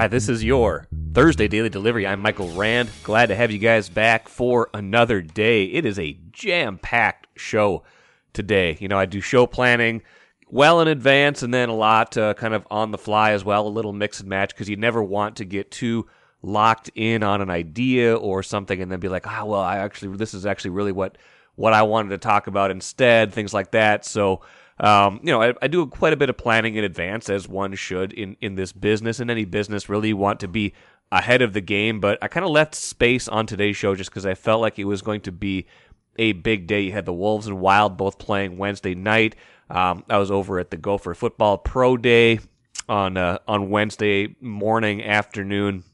Right, this is your Thursday Daily Delivery. I'm Michael Rand. Glad to have you guys back for another day. It is a jam packed show today. You know, I do show planning well in advance and then a lot uh, kind of on the fly as well, a little mix and match because you never want to get too locked in on an idea or something and then be like, ah, oh, well, I actually, this is actually really what what I wanted to talk about instead, things like that. So, um, you know, I, I, do quite a bit of planning in advance, as one should in, in this business. In any business, really want to be ahead of the game. But I kind of left space on today's show just because I felt like it was going to be a big day. You had the Wolves and Wild both playing Wednesday night. Um, I was over at the Gopher Football Pro Day on uh, on Wednesday morning, afternoon,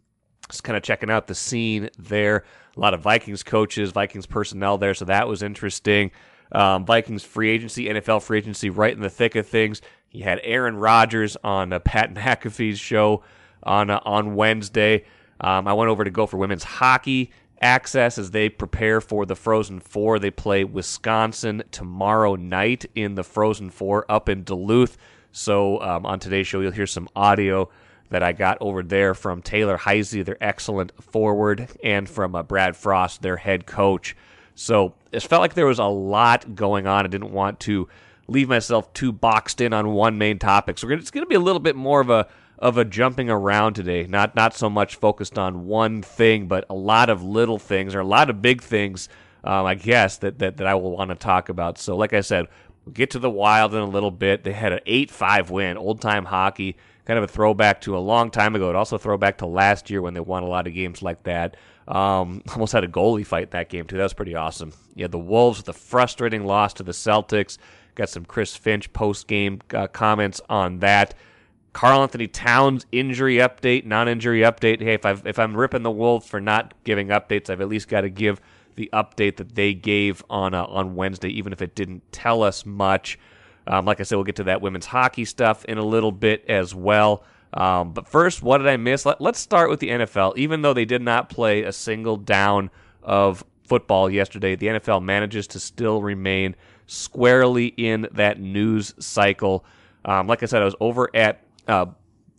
just kind of checking out the scene there. A lot of Vikings coaches, Vikings personnel there, so that was interesting. Um, Vikings free agency, NFL free agency, right in the thick of things. He had Aaron Rodgers on uh, Pat McAfee's show on uh, on Wednesday. Um, I went over to Gopher women's hockey access as they prepare for the Frozen Four. They play Wisconsin tomorrow night in the Frozen Four up in Duluth. So um, on today's show, you'll hear some audio that I got over there from Taylor Heise, their excellent forward, and from uh, Brad Frost, their head coach. So it felt like there was a lot going on. I didn't want to leave myself too boxed in on one main topic. So it's going to be a little bit more of a of a jumping around today. Not not so much focused on one thing, but a lot of little things or a lot of big things. Um, I guess that, that that I will want to talk about. So, like I said, we'll get to the Wild in a little bit. They had an eight five win, old time hockey kind of a throwback to a long time ago. It also throwback to last year when they won a lot of games like that. Um, almost had a goalie fight that game too. That was pretty awesome. Yeah, the Wolves with a frustrating loss to the Celtics. Got some Chris Finch post game uh, comments on that. Karl-Anthony Towns injury update, non-injury update. Hey, if i if I'm ripping the Wolves for not giving updates, I've at least got to give the update that they gave on uh, on Wednesday, even if it didn't tell us much. Um, like I said, we'll get to that women's hockey stuff in a little bit as well. Um, but first, what did I miss? Let, us start with the NFL. Even though they did not play a single down of football yesterday, the NFL manages to still remain squarely in that news cycle. Um, like I said, I was over at uh,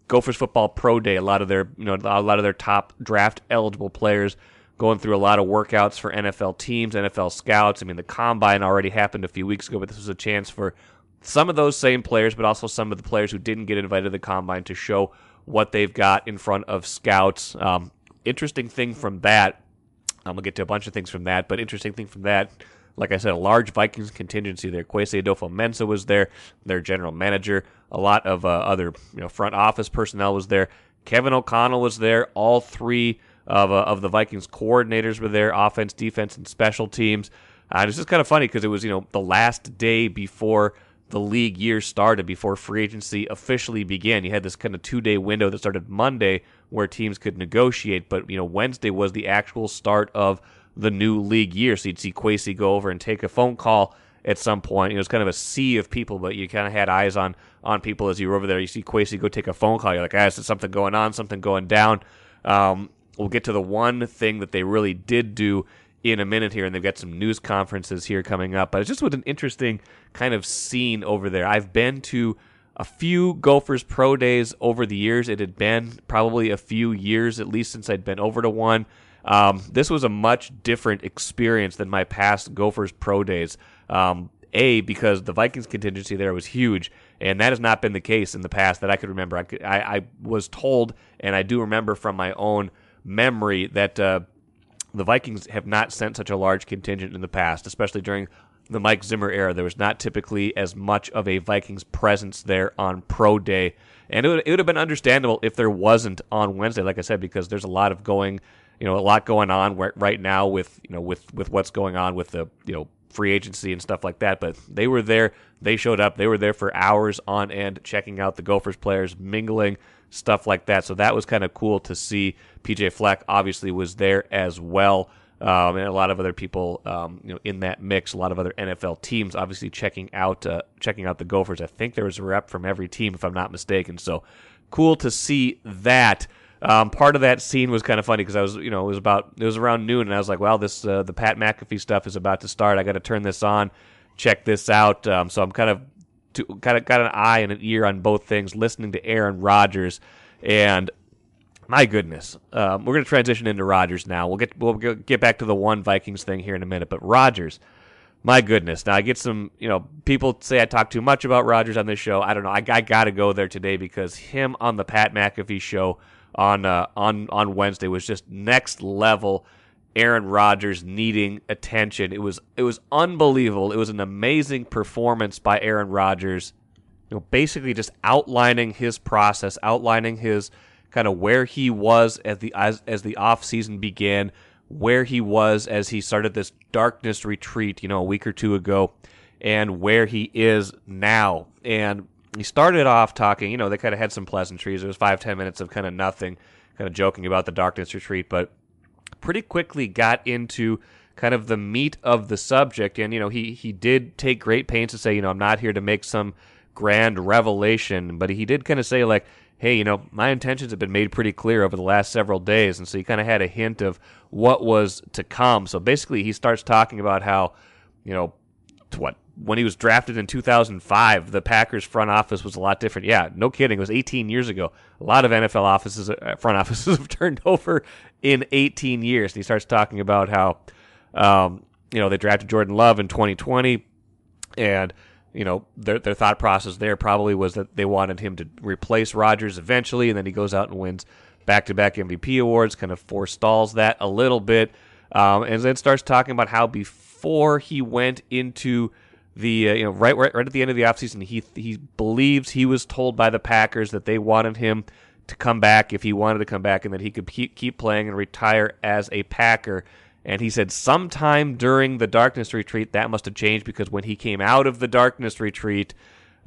Gophers Football Pro Day. A lot of their, you know, a lot of their top draft eligible players going through a lot of workouts for NFL teams, NFL scouts. I mean, the combine already happened a few weeks ago, but this was a chance for some of those same players, but also some of the players who didn't get invited to the combine to show what they've got in front of scouts. Um, interesting thing from that, I'm gonna get to a bunch of things from that, but interesting thing from that, like I said, a large Vikings contingency there. Kwesi Adofo-Mensah was there, their general manager. A lot of uh, other you know front office personnel was there. Kevin O'Connell was there. All three of uh, of the Vikings coordinators were there: offense, defense, and special teams. Uh, it's just kind of funny because it was you know the last day before the league year started before free agency officially began. You had this kind of two day window that started Monday where teams could negotiate, but you know Wednesday was the actual start of the new league year. So you'd see Kwesi go over and take a phone call at some point. It was kind of a sea of people, but you kind of had eyes on on people as you were over there. You see Kwesi go take a phone call. You're like, ah, is something going on? Something going down? Um, we'll get to the one thing that they really did do in a minute here, and they've got some news conferences here coming up. But it's just with an interesting kind of scene over there. I've been to a few Gophers Pro Days over the years. It had been probably a few years at least since I'd been over to one. Um, this was a much different experience than my past Gophers Pro Days. Um, a because the Vikings contingency there was huge, and that has not been the case in the past that I could remember. I, could, I, I was told, and I do remember from my own memory that uh, the Vikings have not sent such a large contingent in the past, especially during the Mike Zimmer era. There was not typically as much of a Vikings presence there on Pro Day. And it would, it would have been understandable if there wasn't on Wednesday, like I said, because there's a lot of going, you know, a lot going on right now with, you know, with, with what's going on with the, you know, free agency and stuff like that. But they were there. They showed up. They were there for hours on end, checking out the Gophers players, mingling, stuff like that. So that was kind of cool to see. PJ Fleck obviously was there as well. Um, and a lot of other people, um, you know, in that mix. A lot of other NFL teams, obviously checking out uh, checking out the Gophers. I think there was a rep from every team, if I'm not mistaken. So cool to see that. Um, part of that scene was kind of funny because I was, you know, it was about it was around noon, and I was like, "Well, this uh, the Pat McAfee stuff is about to start. I got to turn this on, check this out." Um, so I'm kind of of got an eye and an ear on both things, listening to Aaron Rodgers, and my goodness. Um, we're going to transition into Rodgers now. We'll get we'll get back to the one Vikings thing here in a minute, but Rodgers, my goodness. Now I get some, you know, people say I talk too much about Rodgers on this show. I don't know. I, I got to go there today because him on the Pat McAfee show on uh, on on Wednesday was just next level. Aaron Rodgers needing attention. It was it was unbelievable. It was an amazing performance by Aaron Rodgers. You know, basically just outlining his process, outlining his kind of where he was as the as, as the off season began, where he was as he started this darkness retreat, you know, a week or two ago, and where he is now. And he started off talking, you know, they kind of had some pleasantries. It was five, ten minutes of kind of nothing, kind of joking about the darkness retreat, but pretty quickly got into kind of the meat of the subject. And, you know, he, he did take great pains to say, you know, I'm not here to make some grand revelation, but he did kind of say, like, hey, you know, my intentions have been made pretty clear over the last several days. And so he kind of had a hint of what was to come. So basically, he starts talking about how, you know, what when he was drafted in 2005, the Packers front office was a lot different. Yeah, no kidding. It was 18 years ago. A lot of NFL offices, uh, front offices have turned over in 18 years. And he starts talking about how, um, you know, they drafted Jordan Love in 2020, and you know their their thought process there probably was that they wanted him to replace Rodgers eventually, and then he goes out and wins back to back MVP awards, kind of forestalls that a little bit, um, and then starts talking about how before he went into the uh, you know right, right right at the end of the offseason he he believes he was told by the Packers that they wanted him to come back if he wanted to come back and that he could keep keep playing and retire as a Packer. And he said sometime during the darkness retreat that must have changed because when he came out of the darkness retreat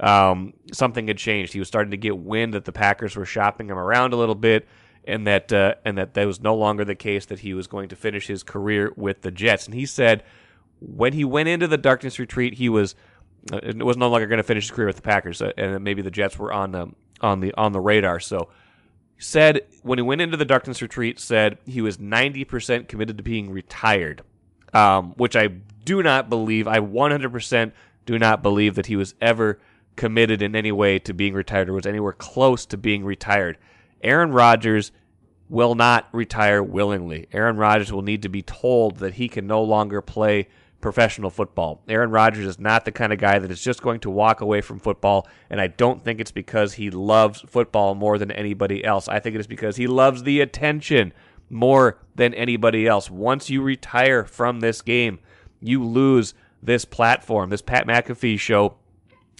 um, something had changed. He was starting to get wind that the Packers were shopping him around a little bit and that uh, and that that was no longer the case that he was going to finish his career with the Jets. And he said when he went into the darkness retreat, he was uh, it was no longer going to finish his career with the Packers, uh, and maybe the Jets were on the on the on the radar. So said when he went into the darkness retreat, said he was ninety percent committed to being retired, um, which I do not believe. I one hundred percent do not believe that he was ever committed in any way to being retired or was anywhere close to being retired. Aaron Rodgers will not retire willingly. Aaron Rodgers will need to be told that he can no longer play professional football. Aaron Rodgers is not the kind of guy that is just going to walk away from football, and I don't think it's because he loves football more than anybody else. I think it is because he loves the attention more than anybody else. Once you retire from this game, you lose this platform. This Pat McAfee show,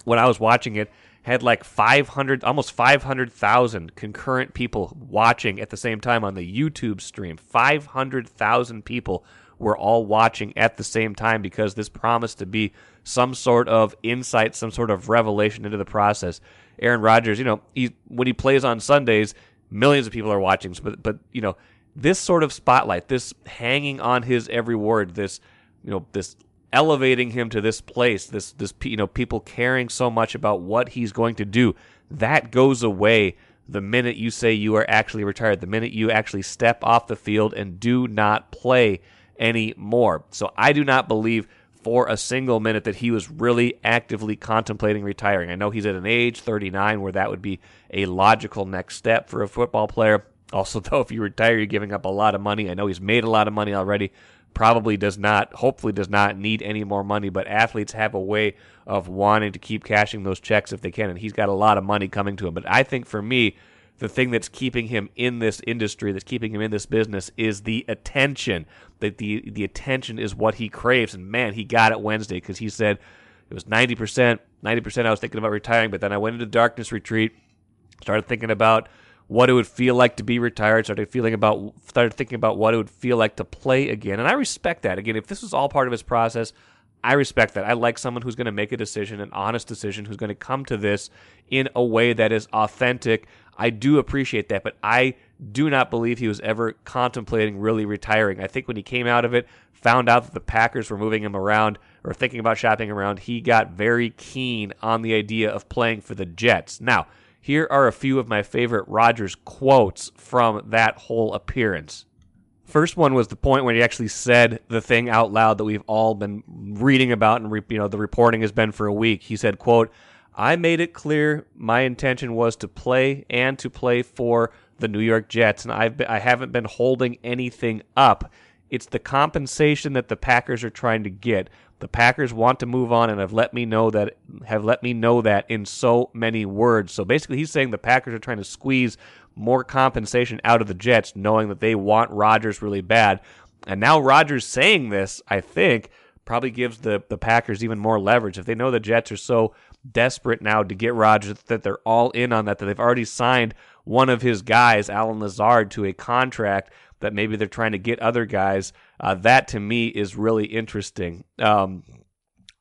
when I was watching it, had like 500, almost 500,000 concurrent people watching at the same time on the YouTube stream. 500,000 people were all watching at the same time because this promised to be some sort of insight, some sort of revelation into the process. Aaron Rodgers, you know, he when he plays on Sundays, millions of people are watching, but but you know, this sort of spotlight, this hanging on his every word, this you know, this elevating him to this place, this this you know, people caring so much about what he's going to do, that goes away the minute you say you are actually retired, the minute you actually step off the field and do not play anymore. So I do not believe for a single minute that he was really actively contemplating retiring. I know he's at an age 39 where that would be a logical next step for a football player. Also, though, if you retire, you're giving up a lot of money. I know he's made a lot of money already. Probably does not, hopefully, does not need any more money, but athletes have a way of wanting to keep cashing those checks if they can, and he's got a lot of money coming to him. But I think for me, the thing that's keeping him in this industry, that's keeping him in this business, is the attention. That the the attention is what he craves, and man, he got it Wednesday because he said it was ninety percent. Ninety percent, I was thinking about retiring, but then I went into darkness retreat, started thinking about what it would feel like to be retired. Started feeling about, started thinking about what it would feel like to play again, and I respect that. Again, if this was all part of his process, I respect that. I like someone who's going to make a decision, an honest decision, who's going to come to this in a way that is authentic. I do appreciate that, but I do not believe he was ever contemplating really retiring. I think when he came out of it, found out that the Packers were moving him around or thinking about shopping around, he got very keen on the idea of playing for the Jets. Now, here are a few of my favorite Rodgers quotes from that whole appearance. First one was the point when he actually said the thing out loud that we've all been reading about and you know the reporting has been for a week. He said, "quote I made it clear my intention was to play and to play for the New York Jets, and I've been, I haven't been holding anything up. It's the compensation that the Packers are trying to get. The Packers want to move on and have let me know that have let me know that in so many words. So basically he's saying the Packers are trying to squeeze more compensation out of the Jets knowing that they want Rodgers really bad. And now Rodgers saying this, I think, probably gives the, the Packers even more leverage. If they know the Jets are so desperate now to get Rodgers that they're all in on that, that they've already signed one of his guys, Allen Lazard, to a contract that maybe they're trying to get other guys. Uh, that to me is really interesting. Um,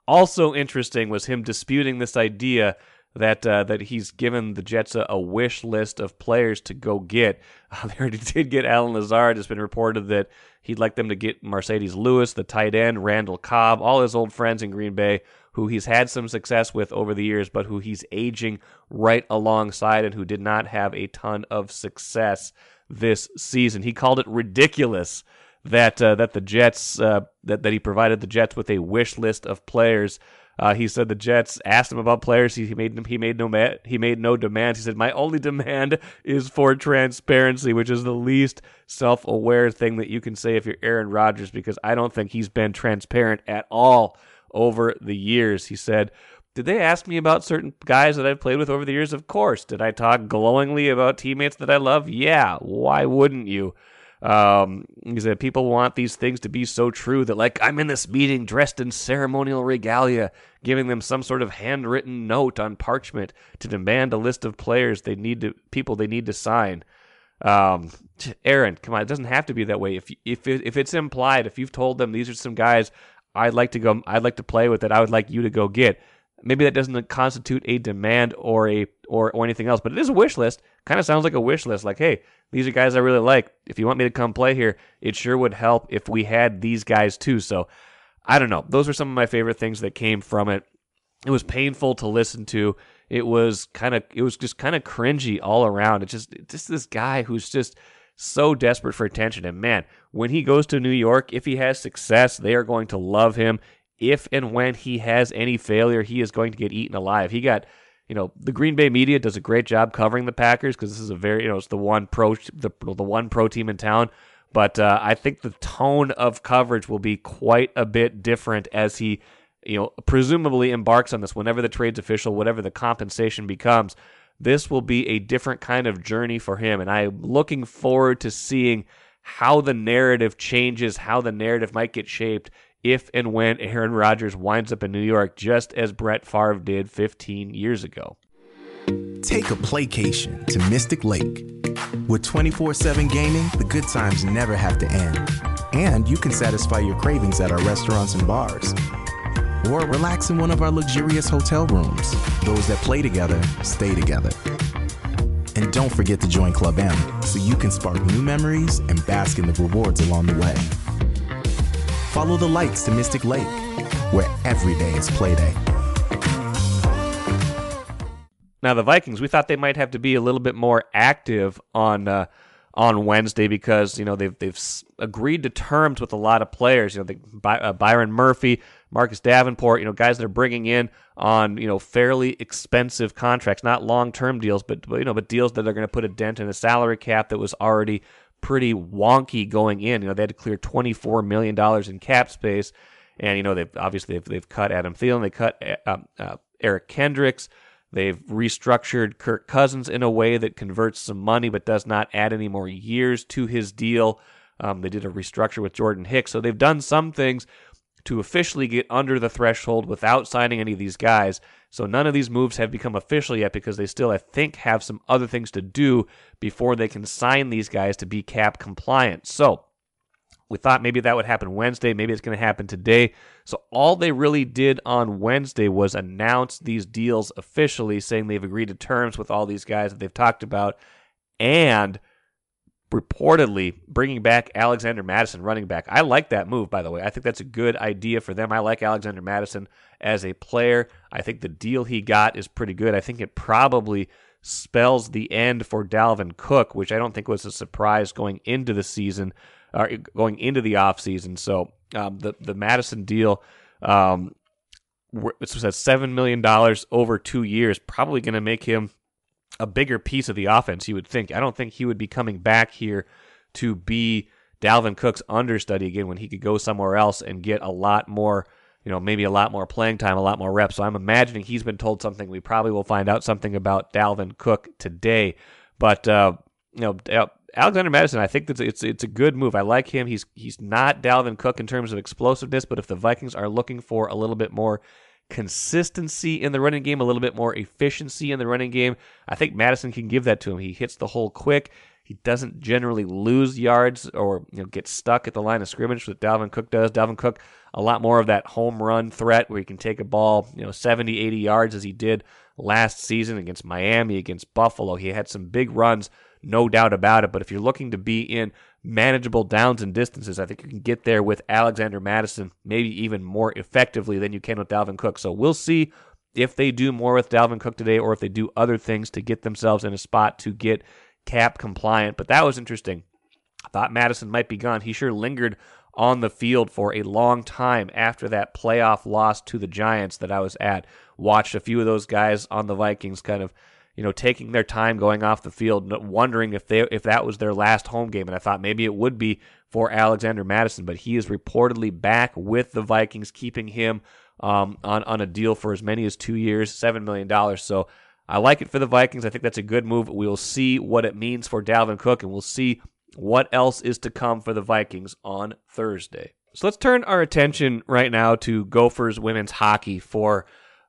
also interesting was him disputing this idea that uh, that he's given the Jets a, a, wish list of players to go get. Uh, they already did get Allen Lazard. It's been reported that he'd like them to get Marcedes Lewis, the tight end, Randall Cobb, all his old friends in Green Bay who he's had some success with over the years, but who he's aging right alongside and who did not have a ton of success this season. He called it ridiculous that uh, that the Jets uh, that that he provided the Jets with a wish list of players. Uh, he said the Jets asked him about players. He, he made he made no he made no demands. He said my only demand is for transparency, which is the least self-aware thing that you can say if you're Aaron Rodgers, because I don't think he's been transparent at all over the years. He said, Did they ask me about certain guys that I've played with over the years? Of course. Did I talk glowingly about teammates that I love? Yeah. Why wouldn't you? Um, he said, People want these things to be so true that, like, I'm in this meeting dressed in ceremonial regalia, giving them some sort of handwritten note on parchment to demand a list of players they need to, people they need to sign. Um, Aaron, come on, it doesn't have to be that way. If if if it's implied, if you've told them these are some guys I'd like to go. I'd like to play with it. I would like you to go get. Maybe that doesn't constitute a demand or a or or anything else, but it is a wish list. Kind of sounds like a wish list. Like, hey, these are guys I really like. If you want me to come play here, it sure would help if we had these guys too. So, I don't know. Those are some of my favorite things that came from it. It was painful to listen to. It was kind of it was just kind of cringy all around. It's just just this guy who's just so desperate for attention. And man, when he goes to New York, if he has success, they are going to love him. If and when he has any failure, he is going to get eaten alive. He got, you know, the Green Bay media does a great job covering the Packers because this is a very, you know, it's the one pro, the, the one pro team in town. But uh, I think the tone of coverage will be quite a bit different as he, you know, presumably embarks on this. Whenever the trade's official, whatever the compensation becomes, this will be a different kind of journey for him. And I'm looking forward to seeing how the narrative changes, how the narrative might get shaped if and when Aaron Rodgers winds up in New York, just as Brett Favre did 15 years ago. Take a playcation to Mystic Lake. With 24 7 gaming, the good times never have to end. And you can satisfy your cravings at our restaurants and bars or relax in one of our luxurious hotel rooms. Those that play together stay together. And don't forget to join Club M so you can spark new memories and bask in the rewards along the way. Follow the lights to Mystic Lake, where every day is playday. Now the Vikings, we thought they might have to be a little bit more active on uh, on Wednesday because you know they've they've agreed to terms with a lot of players. You know, the, uh, Byron Murphy, Marcus Davenport, you know, guys that are bringing in on you know fairly expensive contracts, not long term deals, but, you know, but deals that are going to put a dent in a salary cap that was already pretty wonky going in. You know, they had to clear twenty four million dollars in cap space, and you know they've obviously they've, they've cut Adam Thielen, they cut uh, uh, Eric Kendricks. They've restructured Kirk Cousins in a way that converts some money but does not add any more years to his deal. Um, they did a restructure with Jordan Hicks. So they've done some things to officially get under the threshold without signing any of these guys. So none of these moves have become official yet because they still, I think, have some other things to do before they can sign these guys to be cap compliant. So we thought maybe that would happen Wednesday. Maybe it's going to happen today. So all they really did on Wednesday was announce these deals officially, saying they've agreed to terms with all these guys that they've talked about, and reportedly bringing back Alexander Mattison running back. I like that move, by the way. I think that's a good idea for them. I like Alexander Mattison as a player. I think the deal he got is pretty good. I think it probably spells the end for Dalvin Cook, which I don't think was a surprise going into the season or going into the offseason. So um, the the Mattison deal. Um, it says seven million dollars over two years, probably going to make him a bigger piece of the offense. You would think. I don't think he would be coming back here to be Dalvin Cook's understudy again when he could go somewhere else and get a lot more. You know, maybe a lot more playing time, a lot more reps. So I'm imagining he's been told something. We probably will find out something about Dalvin Cook today. But uh, you know, Alexander Mattison, I think that's it's it's a good move. I like him. He's he's not Dalvin Cook in terms of explosiveness, but if the Vikings are looking for a little bit more consistency in the running game, a little bit more efficiency in the running game. I think Mattison can give that to him. He hits the hole quick. He doesn't generally lose yards or you know get stuck at the line of scrimmage that Dalvin Cook does. Dalvin Cook a lot more of that home run threat where he can take a ball, you know, 70, 80 yards as he did last season against Miami, against Buffalo. He had some big runs, no doubt about it, but if you're looking to be in manageable downs and distances. I think you can get there with Alexander Mattison, maybe even more effectively than you can with Dalvin Cook. So we'll see if they do more with Dalvin Cook today or if they do other things to get themselves in a spot to get cap compliant. But that was interesting. I thought Mattison might be gone. He sure lingered on the field for a long time after that playoff loss to the Giants that I was at. Watched a few of those guys on the Vikings kind of you know, taking their time going off the field, wondering if they if that was their last home game. And I thought maybe it would be for Alexander Mattison, but he is reportedly back with the Vikings, keeping him um, on on a deal for as many as two years, seven million dollars. So I like it for the Vikings. I think that's a good move. We will see what it means for Dalvin Cook, and we'll see what else is to come for the Vikings on Thursday. So let's turn our attention right now to Gophers women's hockey for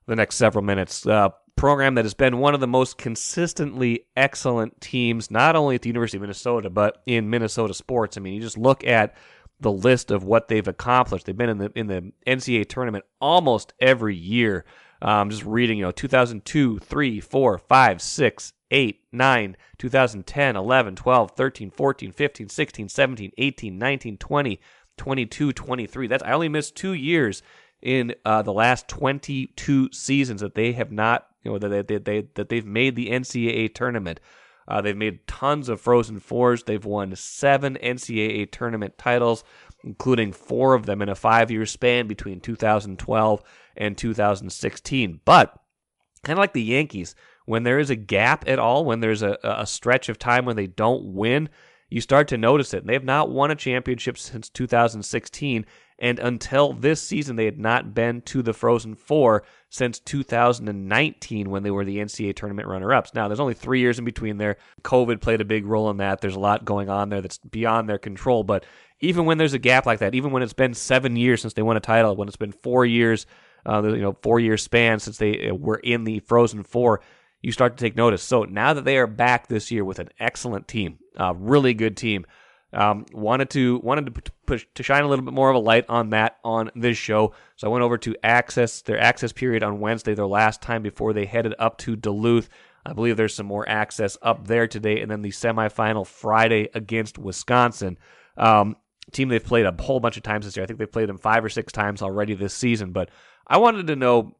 the next several minutes. Uh, program that has been one of the most consistently excellent teams, not only at the University of Minnesota, but in Minnesota sports. I mean, you just look at the list of what they've accomplished. They've been in the in the NCAA tournament almost every year. Um, just reading, you know, 2002, 3, 4, 5, 6, 8, 9, 2010, 11, 12, 13, 14, 15, 16, 17, 18, 19, 20, 22, 23. That's I only missed 2 years in uh, the last 22 seasons that they have not you know that they, they, they that they've made the NCAA tournament. Uh, they've made tons of Frozen Fours. They've won seven NCAA tournament titles, including four of them in a five-year span between 2012 and 2016. But kind of like the Yankees, when there is a gap at all, when there's a, a stretch of time when they don't win, you start to notice it. And they have not won a championship since 2016. And until this season, they had not been to the Frozen Four since 2019 when they were the NCAA tournament runner ups. Now, there's only three years in between there. COVID played a big role in that. There's a lot going on there that's beyond their control. But even when there's a gap like that, even when it's been seven years since they won a title, when it's been four years, uh, you know, four year span since they uh, were in the Frozen Four, you start to take notice. So now that they are back this year with an excellent team, a really good team, um, wanted to wanted to push to shine a little bit more of a light on that on this show. So I went over to access their access period on Wednesday, their last time before they headed up to Duluth. I believe there's some more access up there today, and then the semifinal Friday against Wisconsin. Um, team they've played a whole bunch of times this year. I think they've played them five or six times already this season. But I wanted to know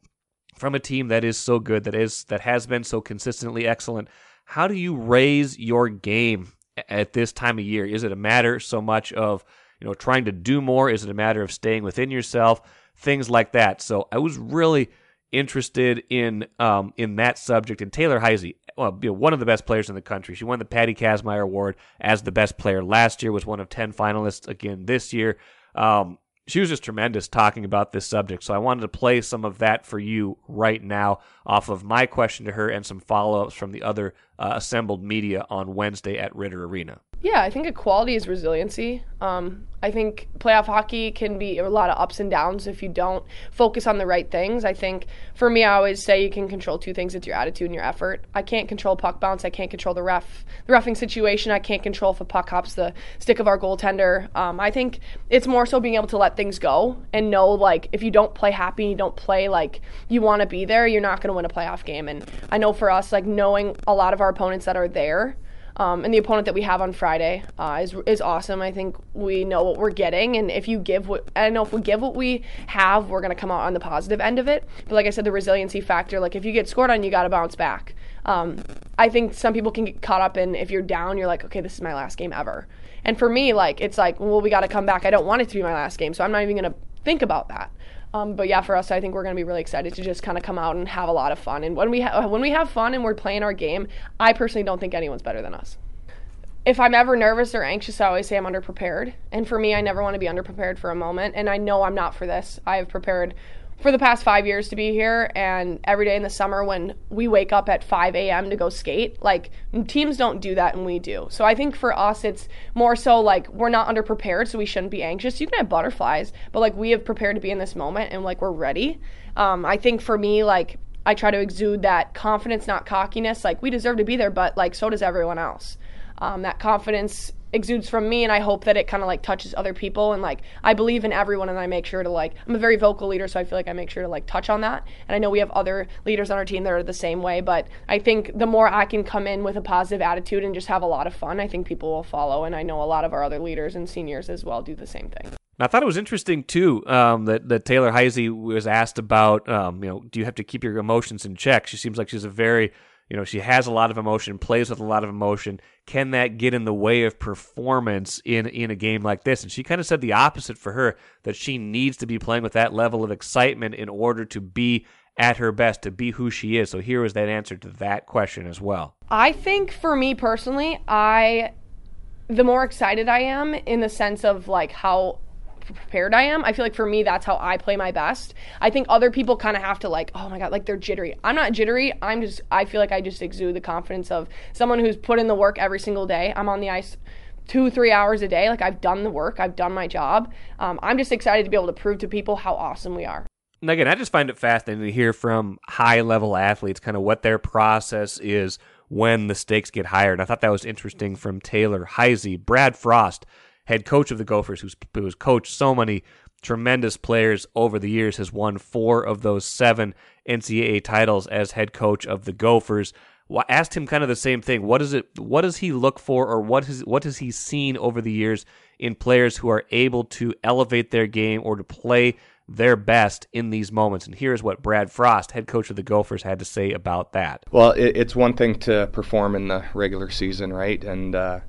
from a team that is so good, that is that has been so consistently excellent, how do you raise your game at this time of year? Is it a matter so much of you know trying to do more? Is it a matter of staying within yourself? Things like that. So I was really interested in um, in that subject. And Taylor Heise, well, you know, one of the best players in the country. She won the Patty Kazmaier Award as the best player last year. Was one of ten finalists again this year. Um, she was just tremendous talking about this subject. So I wanted to play some of that for you right now off of my question to her and some follow ups from the other uh, assembled media on Wednesday at Ridder Arena. Yeah, I think equality is resiliency. Um, I think playoff hockey can be a lot of ups and downs if you don't focus on the right things. I think for me, I always say you can control two things: it's your attitude and your effort. I can't control puck bounce. I can't control the ref, the roughing situation. I can't control if a puck hops the stick of our goaltender. Um, I think it's more so being able to let things go and know like if you don't play happy, you don't play like you want to be there, you're not going to win a playoff game. And I know for us, like knowing a lot of our opponents that are there um, and the opponent that we have on Friday uh, is is awesome. I think we know what we're getting, and if you give what I know, if we give what we have, we're going to come out on the positive end of it. But like I said, the resiliency factor, like if you get scored on, you got to bounce back. Um, I think some people can get caught up in if you're down, you're like, okay, this is my last game ever. And for me, like it's like, well, we got to come back. I don't want it to be my last game, so I'm not even going to think about that. Um, but yeah, for us, I think we're going to be really excited to just kind of come out and have a lot of fun. And when we ha- when we have fun and we're playing our game, I personally don't think anyone's better than us. If I'm ever nervous or anxious, I always say I'm underprepared. And for me, I never want to be underprepared for a moment. And I know I'm not for this. I have prepared for the past five years to be here and every day in the summer when we wake up at 5 a.m to go skate like teams don't do that and we do. So i think for us it's more so like we're not underprepared so we shouldn't be anxious. You can have butterflies but like we have prepared to be in this moment and like we're ready. Um, i think for me like i try to exude that confidence not cockiness. Like we deserve to be there but like so does everyone else. Um, that confidence exudes from me and I hope that it kind of like touches other people and like I believe in everyone and I make sure to like I'm a very vocal leader so I feel like I make sure to like touch on that and I know we have other leaders on our team that are the same way but I think the more I can come in with a positive attitude and just have a lot of fun I think people will follow and I know a lot of our other leaders and seniors as well do the same thing. I thought it was interesting too um, that that Taylor Heise was asked about. Um, you know, do you have to keep your emotions in check? She seems like she's a very you know, she has a lot of emotion, plays with a lot of emotion. Can that get in the way of performance in in a game like this? And she kind of said the opposite for her that she needs to be playing with that level of excitement in order to be at her best, to be who she is. So here is that answer to that question as well. I think for me personally, I the more excited I am in the sense of like how prepared I am. I feel like for me, that's how I play my best. I think other people kind of have to like, oh my god, like they're jittery. I'm not jittery. I'm just, I feel like I just exude the confidence of someone who's put in the work every single day. I'm on the ice two, three hours a day. Like I've done the work, I've done my job. Um, I'm just excited to be able to prove to people how awesome we are. And again, I just find it fascinating to hear from high level athletes kind of what their process is when the stakes get higher. And I thought that was interesting from Taylor Heise Brad Frost head coach of the Gophers, who's, who's coached so many tremendous players over the years, has won four of those seven NCAA titles as head coach of the Gophers. Asked him kind of the same thing. What is it? What does he look for, or what has what has he seen over the years in players who are able to elevate their game or to play their best in these moments? And here's what Brad Frost, head coach of the Gophers, had to say about that. Well, it, it's one thing to perform in the regular season, right? And uh,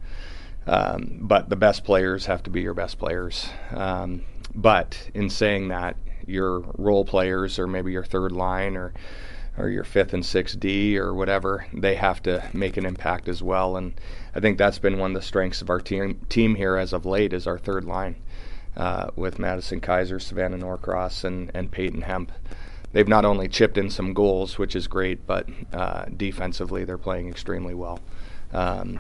um, but the best players have to be your best players. Um, but in saying that, your role players, or maybe your third line, or or your fifth and sixth D, or whatever, they have to make an impact as well. And I think that's been one of the strengths of our team team here as of late is our third line uh, with Madison Kaiser, Savannah Norcross, and and Peyton Hemp. They've not only chipped in some goals, which is great, but uh, defensively they're playing extremely well. Um,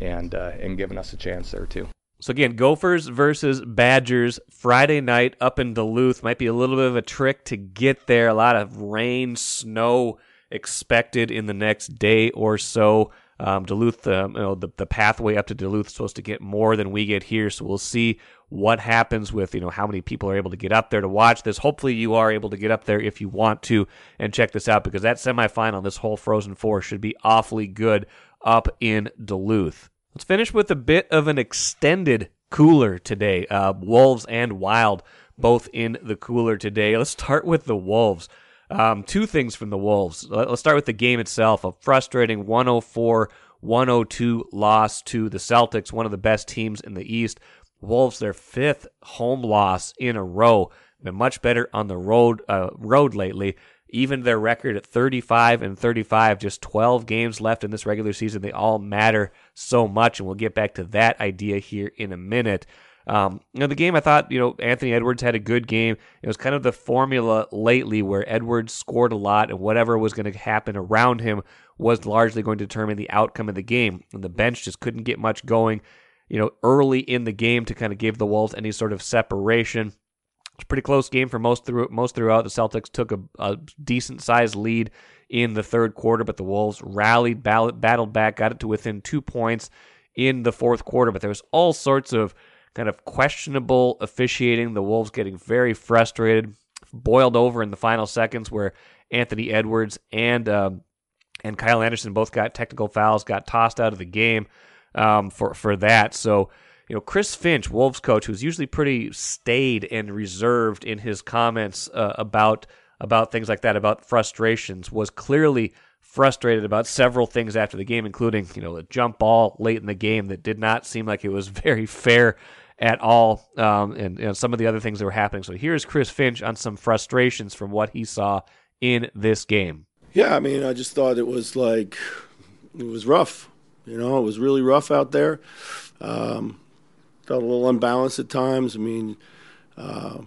and uh, and giving us a chance there too. So again, Gophers versus Badgers Friday night up in Duluth might be a little bit of a trick to get there. A lot of rain, snow expected in the next day or so. Um, Duluth, um, you know, the, the pathway up to Duluth is supposed to get more than we get here, so we'll see what happens with you know how many people are able to get up there to watch this. Hopefully, you are able to get up there if you want to and check this out because that semifinal, this whole Frozen Four, should be awfully good up in Duluth. Let's finish with a bit of an extended cooler today. Uh, Wolves and Wild both in the cooler today. Let's start with the Wolves. Um, two things from the Wolves. Let's start with the game itself. A frustrating 104 102 loss to the Celtics, one of the best teams in the East. Wolves, their fifth home loss in a row. Been much better on the road uh, road lately even their record at 35 and 35, just 12 games left in this regular season. They all matter so much, and we'll get back to that idea here in a minute. Um, you know, the game I thought, you know, Anthony Edwards had a good game. It was kind of the formula lately where Edwards scored a lot, and whatever was going to happen around him was largely going to determine the outcome of the game. And the bench just couldn't get much going, you know, early in the game to kind of give the Wolves any sort of separation. It's a pretty close game for most through most throughout. The Celtics took a, a decent sized lead in the third quarter, but the Wolves rallied, battled back, got it to within two points in the fourth quarter. But there was all sorts of kind of questionable officiating. The Wolves getting very frustrated, boiled over in the final seconds where Anthony Edwards and um, and Kyle Anderson both got technical fouls, got tossed out of the game um, for for that. So you know, Chris Finch, Wolves coach, who's usually pretty staid and reserved in his comments uh, about about things like that, about frustrations, was clearly frustrated about several things after the game, including you know a jump ball late in the game that did not seem like it was very fair at all, um, and you know, some of the other things that were happening. So here's Chris Finch on some frustrations from what he saw in this game. Yeah, I mean, I just thought it was like it was rough. You know, it was really rough out there. Um, felt a little unbalanced at times. I mean, uh,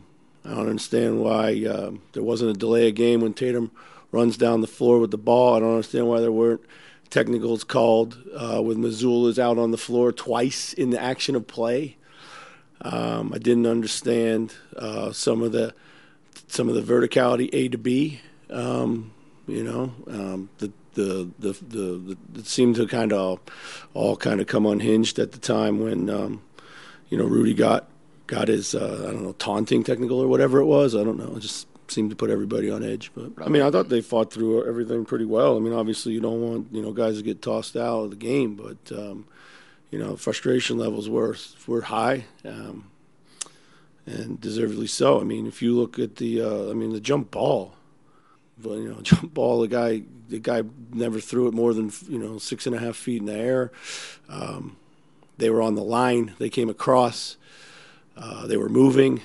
I don't understand why uh, there wasn't a delay of game when Tatum runs down the floor with the ball. I don't understand why there weren't technicals called uh, with Mazzulla's out on the floor twice in the action of play. Um, I didn't understand uh, some of the some of the verticality A to B. Um, you know, um, the, the, the the the it seemed to kind of all kind of come unhinged at the time when um, you know Rudy got got his uh, I don't know taunting technical or whatever it was. I don't know. It just seemed to put everybody on edge. But I mean, I thought they fought through everything pretty well. I mean, obviously you don't want you know guys to get tossed out of the game, but um, you know frustration levels were were high. Um, and deservedly so. I mean, if you look at the, uh, I mean, the jump ball, but you know, jump ball, the guy, the guy never threw it more than you know six and a half feet in the air. Um, they were on the line. They came across. Uh, they were moving.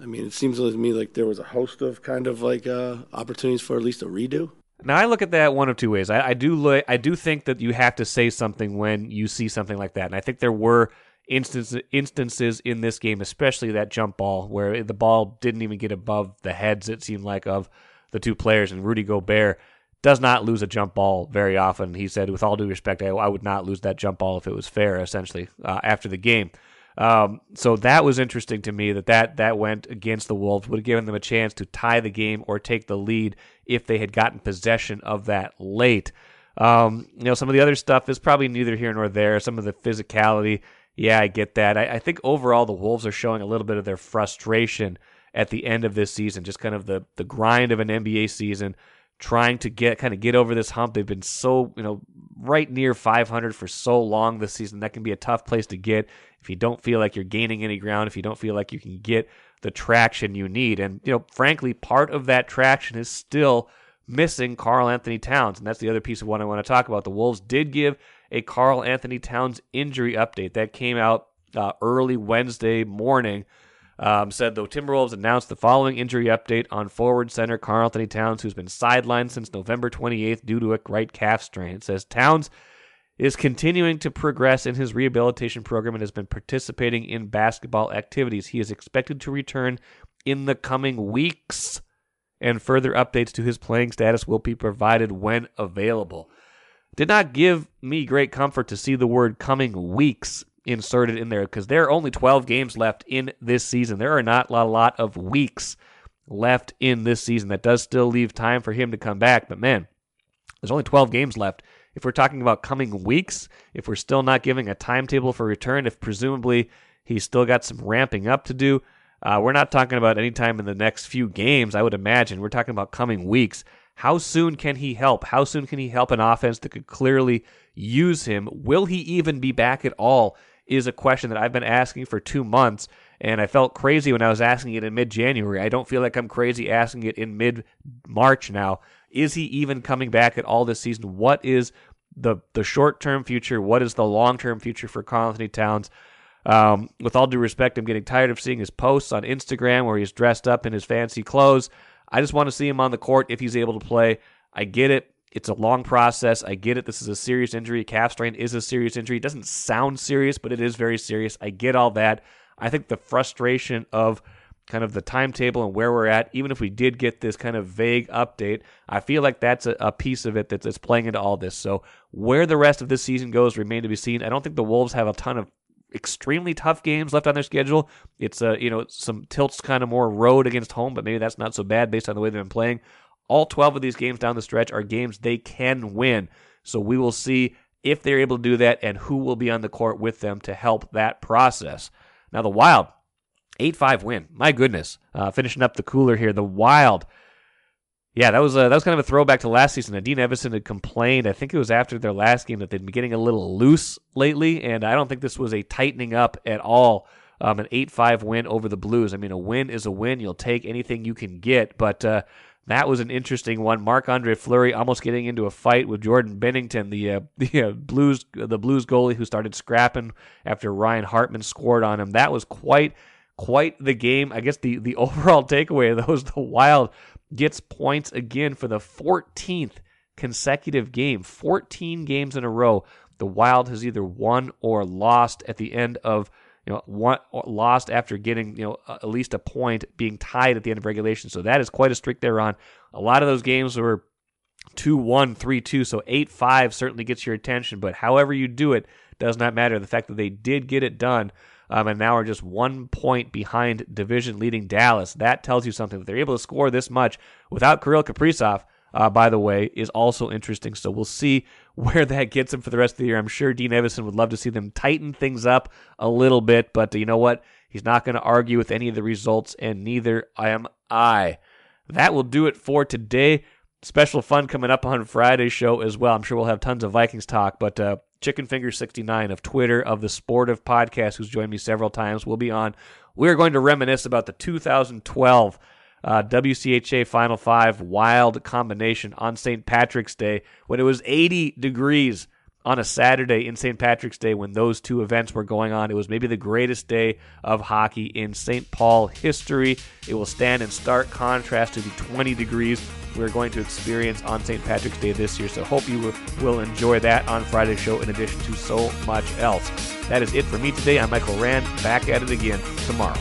I mean, it seems to me like there was a host of kind of like uh, opportunities for at least a redo. Now I look at that one of two ways. I, I do look, I do think that you have to say something when you see something like that, and I think there were instances instances in this game, especially that jump ball where the ball didn't even get above the heads. It seemed like of the two players, and Rudy Gobert does not lose a jump ball very often. He said, with all due respect, I, I would not lose that jump ball if it was fair. Essentially, uh, after the game. Um, so that was interesting to me that, that that went against the Wolves, would have given them a chance to tie the game or take the lead if they had gotten possession of that late. Um, you know, some of the other stuff is probably neither here nor there. Some of the physicality, yeah, I get that. I, I think overall the Wolves are showing a little bit of their frustration at the end of this season, just kind of the the grind of an NBA season, trying to get kind of get over this hump. They've been so you know right near 500 for so long this season. That can be a tough place to get if you don't feel like you're gaining any ground, if you don't feel like you can get the traction you need. And, you know, frankly, part of that traction is still missing Karl-Anthony Towns. And that's the other piece of what I want to talk about. The Wolves did give a Karl-Anthony Towns injury update that came out uh, early Wednesday morning. Um, said the Timberwolves announced the following injury update on forward center Karl-Anthony Towns, who's been sidelined since November 28th due to a right calf strain. It says Towns is continuing to progress in his rehabilitation program and has been participating in basketball activities. He is expected to return in the coming weeks, and further updates to his playing status will be provided when available. Did not give me great comfort to see the word coming weeks inserted in there because there are only 12 games left in this season. There are not a lot of weeks left in this season. That does still leave time for him to come back, but man, there's only 12 games left if we're talking about coming weeks, if we're still not giving a timetable for return, if presumably he's still got some ramping up to do, uh, we're not talking about any time in the next few games, I would imagine. We're talking about coming weeks. How soon can he help? How soon can he help an offense that could clearly use him? Will he even be back at all? Is a question that I've been asking for two months, and I felt crazy when I was asking it in mid January. I don't feel like I'm crazy asking it in mid March now. Is he even coming back at all this season? What is the the short term future? What is the long term future for Karl-Anthony Towns? Um, with all due respect, I'm getting tired of seeing his posts on Instagram where he's dressed up in his fancy clothes. I just want to see him on the court if he's able to play. I get it. It's a long process. I get it. This is a serious injury. Calf strain is a serious injury. It doesn't sound serious, but it is very serious. I get all that. I think the frustration of kind of the timetable and where we're at, even if we did get this kind of vague update, I feel like that's a, a piece of it that's, that's playing into all this. So where the rest of this season goes remain to be seen. I don't think the Wolves have a ton of extremely tough games left on their schedule. It's uh, you know some tilts kind of more road against home, but maybe that's not so bad based on the way they've been playing. All 12 of these games down the stretch are games they can win. So we will see if they're able to do that and who will be on the court with them to help that process. Now the Wild 8 5 win. My goodness. Uh, finishing up the cooler here. The Wild. Yeah, that was a, that was kind of a throwback to last season. And Dean Evason had complained, I think it was after their last game, that they'd been getting a little loose lately, and I don't think this was a tightening up at all. Um, an 8 5 win over the Blues. I mean, a win is a win. You'll take anything you can get, but uh, That was an interesting one. Marc-Andre Fleury almost getting into a fight with Jordan Binnington, the uh, the uh, Blues the Blues goalie who started scrapping after Ryan Hartman scored on him. That was quite quite the game. I guess the the overall takeaway of those the Wild gets points again for the 14th consecutive game, 14 games in a row. The Wild has either won or lost at the end of you know, one, lost after getting you know at least a point, being tied at the end of regulation. So that is quite a streak they're on. A lot of those games were 2-1, 3-2, so 8-5 certainly gets your attention. But however you do it does not matter. The fact that they did get it done. Um, and now are just one point behind division leading Dallas. That tells you something. That they're able to score this much without Kirill Kaprizov, uh, by the way, is also interesting. So we'll see where that gets them for the rest of the year. I'm sure Dean Evason would love to see them tighten things up a little bit, but you know what? He's not going to argue with any of the results, and neither am I. That will do it for today. Special fun coming up on Friday's show as well. I'm sure we'll have tons of Vikings talk, but uh, Chicken Finger 69 of Twitter of the Sportive Podcast, who's joined me several times, will be on. We are going to reminisce about the 2012 uh, WCHA Final Five wild combination on St. Patrick's Day when it was 80 degrees on a Saturday in St. Patrick's Day when those two events were going on. It was maybe the greatest day of hockey in St. Paul history. It will stand in stark contrast to the 20 degrees we're going to experience on St. Patrick's Day this year. So hope you will enjoy that on Friday's show in addition to so much else. That is it for me today. I'm Michael Rand, back at it again tomorrow.